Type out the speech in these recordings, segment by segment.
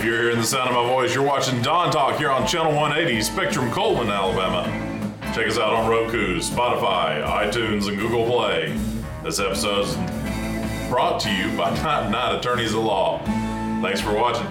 If you're hearing the sound of my voice, you're watching Don Talk here on Channel 180, Spectrum Cullman, Alabama. Check us out on Roku, Spotify, iTunes, and Google Play. This episode is brought to you by Not Attorneys at Law. Thanks for watching.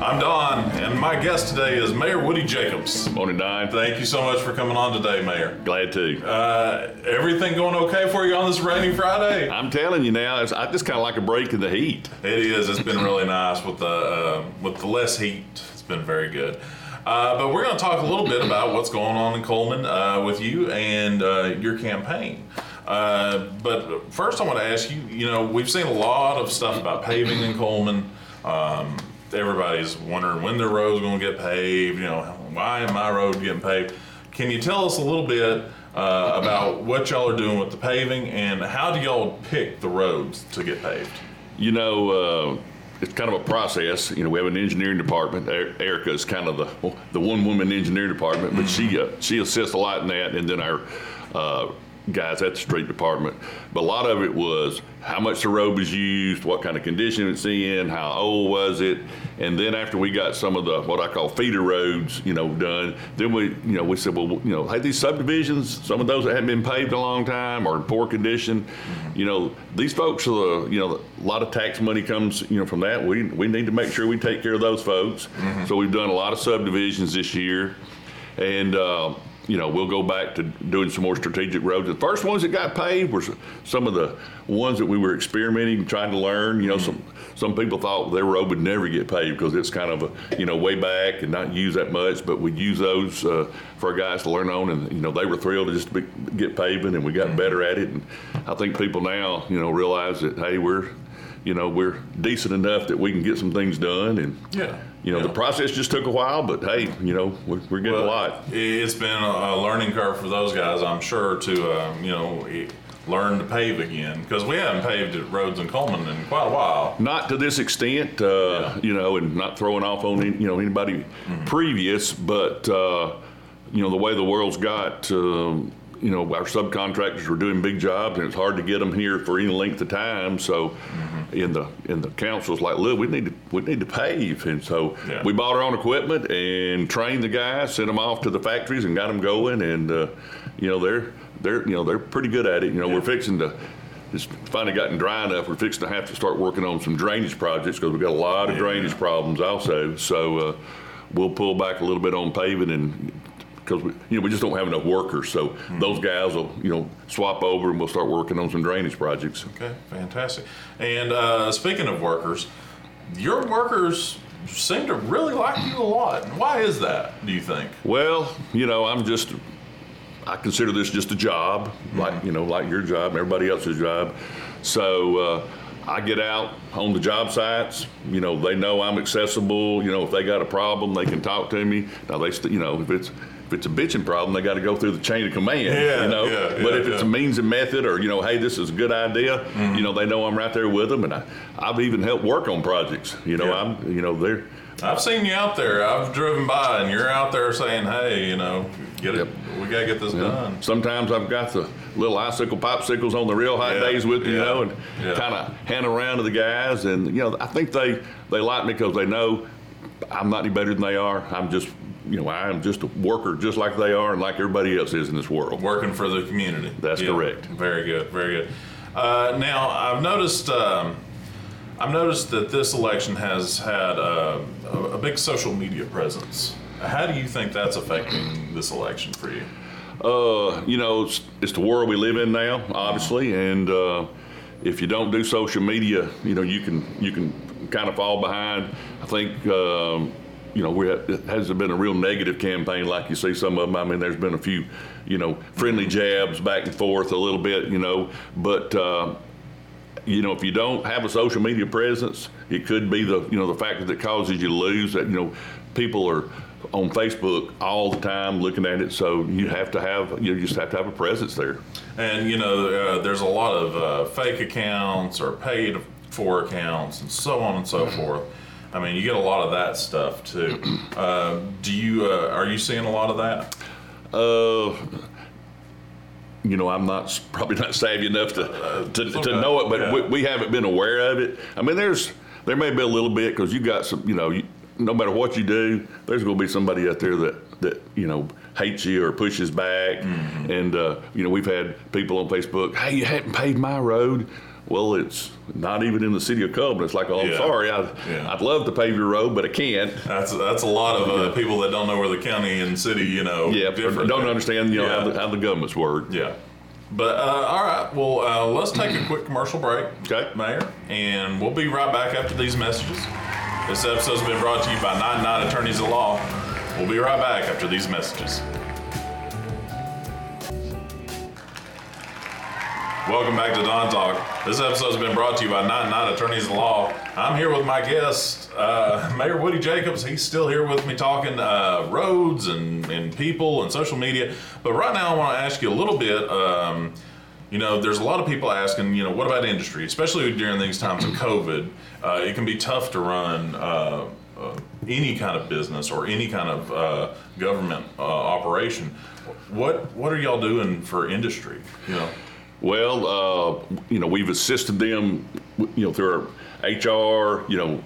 I'm Don, and my guest today is Mayor Woody Jacobs. Morning, Don. Thank you so much for coming on today, Mayor. Glad to. Uh, everything going okay for you on this rainy Friday? I'm telling you now, it's, I just kind of like a break in the heat. It is. It's been really nice with the uh, with the less heat. It's been very good. Uh, but we're going to talk a little bit about what's going on in Cullman uh, with you and uh, your campaign. Uh, but first, I want to ask you. You know, we've seen a lot of stuff about paving in Cullman. Um, everybody's wondering when their road's going to get paved. You know, why am my road getting paved? Can you tell us a little bit uh, about what y'all are doing with the paving and how do y'all pick the roads to get paved? You know, uh, it's kind of a process. You know, we have an engineering department. Er- Erica is kind of the the one woman engineering department, but she uh, she assists a lot in that, and then our. Guys at the street department, but a lot of it was how much the road was used, what kind of condition it's in, how old was it, and then after we got some of the what I call feeder roads, you know, done, then we, you know, we said, well, you know, hey, these subdivisions, some of those that hadn't been paved a long time or in poor condition, you know, these folks are, the, you know, a lot of tax money comes, you know, from that. We we need to make sure we take care of those folks. So we've done a lot of subdivisions this year, and. Uh, you know, we'll go back to doing some more strategic roads. The first ones that got paved were some of the ones that we were experimenting, trying to learn. You know, some some people thought their road would never get paved because it's kind of a you know way back and not used that much. But we use those uh, for our guys to learn on, and you know they were thrilled to just be, get paving, and we got better at it. And I think people now you know realize that hey, we're you know we're decent enough that we can get some things done and Yeah. you know Yeah. the process just took a while but hey you know we're, we're getting a lot It's been a learning curve for those guys, I'm sure, to um, you know learn to pave again because we haven't paved at roads in Cullman in quite a while. not to this extent, uh, you know, and not throwing off on any, you know anybody previous, but uh, you know the way the world's got, um, you know, our subcontractors were doing big jobs, and it's hard to get them here for any length of time. So, in the in the council's like, look, we need to we need to pave, and so Yeah. we bought our own equipment and trained the guys, sent them off to the factories, and got them going, and uh, you know they're they're you know they're pretty good at it. You know, Yeah. we're fixing to it's finally gotten dry enough. We're fixing to have to start working on some drainage projects because we've got a lot of Yeah. drainage problems also. So uh, we'll pull back a little bit on paving and because we, you know, we just don't have enough workers. So those guys will, you know, swap over and we'll start working on some drainage projects. Okay, fantastic. And uh, speaking of workers, your workers seem to really like you a lot. Why is that? Do you think? Well, you know, I'm just, I consider this just a job, like, you know, like your job, and everybody else's job. So uh, I get out on the job sites, you know, they know I'm accessible. You know, if they got a problem, they can talk to me. Now, they, st- you know, if it's, if it's a bitching problem, they got to go through the chain of command, Yeah, you know. yeah, but yeah, if it's a means and method, or you know, hey, this is a good idea, mm-hmm. you know, they know I'm right there with them, and I, I've even helped work on projects. You know, Yeah. I'm, you know, they're, I've seen you out there. I've driven by, and you're out there saying, "Hey, you know, get it. We gotta get this done." Sometimes I've got the little icicle popsicles on the real hot Yeah, days with me, you know, and yeah. kind of hand around to the guys. And, you know, I think they, they like me because they know I'm not any better than they are. I'm just, you know, I am just a worker just like they are and like everybody else is in this world. Working for the community. That's correct. Very good. Very good. Uh, now, I've noticed. Um, I've noticed that this election has had a, a big social media presence. How do you think that's affecting this election for you? Uh, you know, it's, it's the world we live in now, obviously, and uh, if you don't do social media, you know, you can you can kind of fall behind. I think. Um, you know, we it hasn't been a real negative campaign like you see some of them. I mean, there's been a few, you know, friendly jabs back and forth a little bit, you know, but uh, you know, if you don't have a social media presence, it could be the you know the factor that causes you to lose. That you know, people are on Facebook all the time looking at it, so you have to have you just have to have a presence there. And you know, uh, there's a lot of uh, fake accounts or paid for accounts and so on and so forth. I mean, you get a lot of that stuff too. Uh, do you uh, are you seeing a lot of that? Uh, you know, I'm not probably not savvy enough to to, it's to know it, but Yeah. we, we haven't been aware of it. I mean, there's there may be a little bit because you got some, you know, you, no matter what you do, there's going to be somebody out there that that you know hates you or pushes back. Mm-hmm. And uh, you know, we've had people on Facebook, "Hey, you hadn't paved my road." Well, it's not even in the city of Cullman. It's like, oh, I'm Yeah. sorry, I, Yeah. I'd love to pave your road, but I can't. That's that's a lot of uh, people that don't know where the county and city, you know, Yeah, different. don't understand, you know, how, the, how the governments work. Yeah. But uh, all right, well, uh, let's take a quick commercial break, Okay. Mayor, and we'll be right back after these messages. This episode's been brought to you by 99 Attorneys at Law. We'll be right back after these messages. Welcome back to Don Talk. This episode's been brought to you by 99 Attorneys at Law. I'm here with my guest, uh, Mayor Woody Jacobs. He's still here with me talking uh, roads and, and people and social media. But right now, I want to ask you a little bit. Um, you know, there's a lot of people asking, you know, what about industry, especially during these times of COVID? Uh, it can be tough to run uh, any kind of business or any kind of uh, government uh, operation. What what are y'all doing for industry? You know, Well, uh, you know, we've assisted them, you know, through our HR, you know,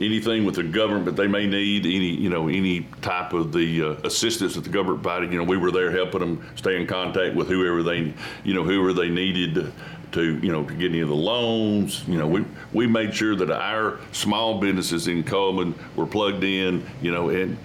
anything with the government they may need, any, you know, any type of the uh, assistance that the government provided. You know, we were there helping them stay in contact with whoever they, you know, whoever they needed to, you know, to get any of the loans. You know, we we made sure that our small businesses in Cullman were plugged in. You know, and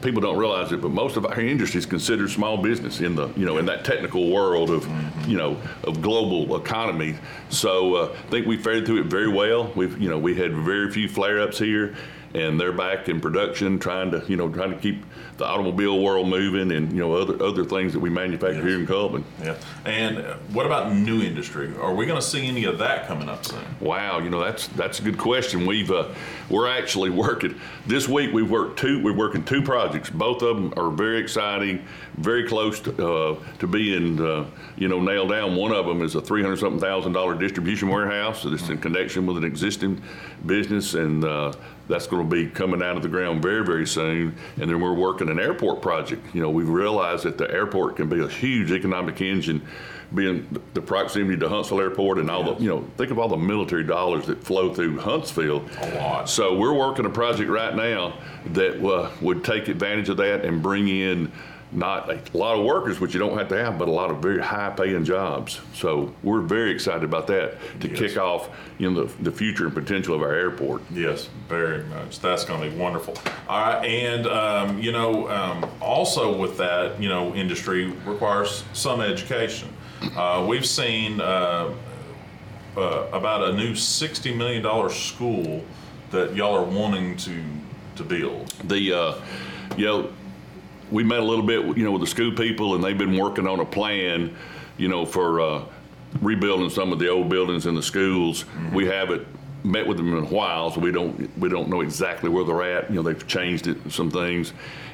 people don't realize it, but most of our industry is considered small business in the you know in that technical world of you know of global economy. So uh, I think we fared through it very well. We've you know we had very few flare-ups here, and they're back in production, trying to you know trying to keep the automobile world moving, and you know other other things that we manufacture here in Cullman. yeah. And uh, what about new industry? Are we going to see any of that coming up soon? Wow, you know that's that's a good question. We've uh, we're actually working this week. We've worked two. We're working two projects. Both of them are very exciting, very close to, uh, to being uh, you know nailed down. One of them is a three hundred something thousand dollar distribution warehouse that's in connection with an existing business, and uh, that's going to be coming out of the ground very very soon. And then we're working an airport project. You know, we've realized that the airport can be a huge economic engine being the proximity to Huntsville Airport and all the, you know, think of all the military dollars that flow through Huntsville. A lot. So we're working a project right now that uh, would take advantage of that and bring in not a lot of workers, which you don't have to have, but a lot of very high paying jobs. So we're very excited about that to Yes. kick off, you know, the, the future and potential of our airport. Yes, very much. That's going to be wonderful. All right, and um, you know, um, also with that, you know, industry requires some education. Uh, we've seen uh, uh, about a new sixty million dollar school that y'all are wanting to to build. the uh, you know we met a little bit you know with the school people and they've been working on a plan you know for uh, rebuilding some of the old buildings in the schools. We haven't met with them in a while so we don't we don't know exactly where they're at. You know they've changed it some things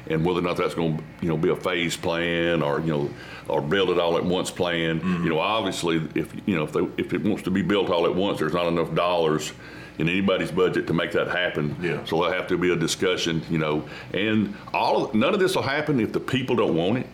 and whether or not that's going to you know be a phase plan or you know or build it all at once plan. You know obviously if you know if they, if it wants to be built all at once there's not enough dollars in anybody's budget to make that happen. Yeah. so there'll have to be a discussion, you know, and all none of this will happen if the people don't want it,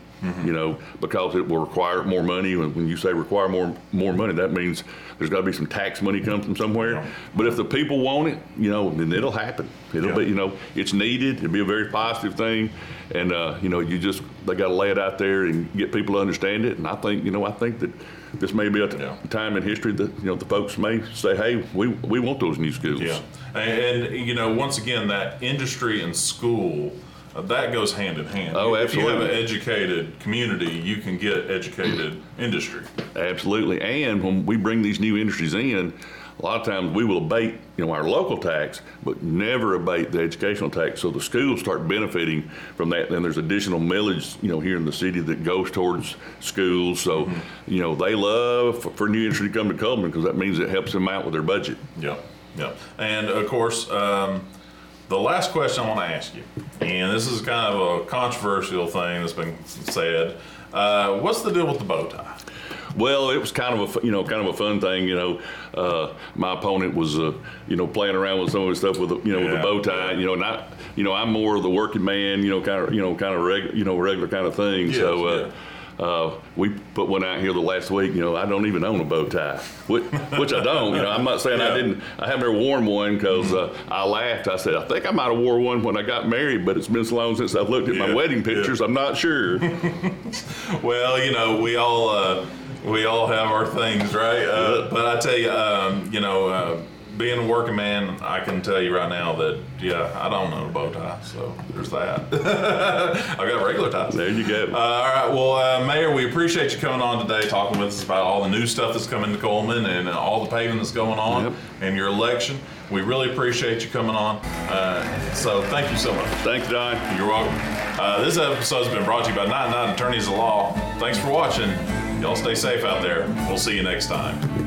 you know, because it will require more money. When, when you say require more more money, that means there's got to be some tax money come from somewhere. Yeah. But if the people want it, you know, then it'll happen. It'll Yeah. be, you know, it's needed. It'll be a very positive thing, and uh, you know, you just they got to lay it out there and get people to understand it. And I think, you know, I think that. This may be a t- Yeah. time in history that you know the folks may say, "Hey, we, we want those new schools." Yeah, and, and, you know, once again, that industry and school. That goes hand in hand. Oh, absolutely. If you have an educated community, you can get educated industry. Absolutely. And when we bring these new industries in, a lot of times we will abate, you know, our local tax, but never abate the educational tax. So the schools start benefiting from that. Then there's additional millage, you know, here in the city that goes towards schools. So, you know, they love for, for new industry to come to Cullman because that means it helps them out with their budget. Yeah, yeah. And of course, um, the last question I want to ask you, and this is kind of a controversial thing that's been said. Uh, what's the deal with the bow tie? Well, it was kind of a you know kind of a fun thing. You know, uh, my opponent was uh, you know playing around with some of the stuff with the, you know with Yeah. the bow tie. You know, not you know I'm more of the working man. You know, kind of you know kind of reg, you know regular kind of thing. Yes, so. Uh, Uh, we put one out here the last week. You know, I don't even own a bow tie, which, which I don't. You know, I'm not saying Yeah. I didn't. I haven't ever worn one because uh, I laughed. I said I think I might have wore one when I got married, but it's been so long since I've looked at Yeah, my wedding yeah. pictures. I'm not sure. Well, you know, we all uh, we all have our things, right? Uh, but I tell you, um, you know, uh, being a working man, I can tell you right now that yeah, I don't own a bow tie, so there's that. I've got regular ties. there you go. Uh, all right. Well, uh, Mayor, we appreciate you coming on today, talking with us about all the new stuff that's coming to Cullman and all the paving that's going on Yep. and your election. We really appreciate you coming on. Uh, so thank you so much. Thanks, Don. You're welcome. Uh, this episode has been brought to you by 99 Attorneys of Law. Thanks for watching. Y'all stay safe out there. We'll see you next time.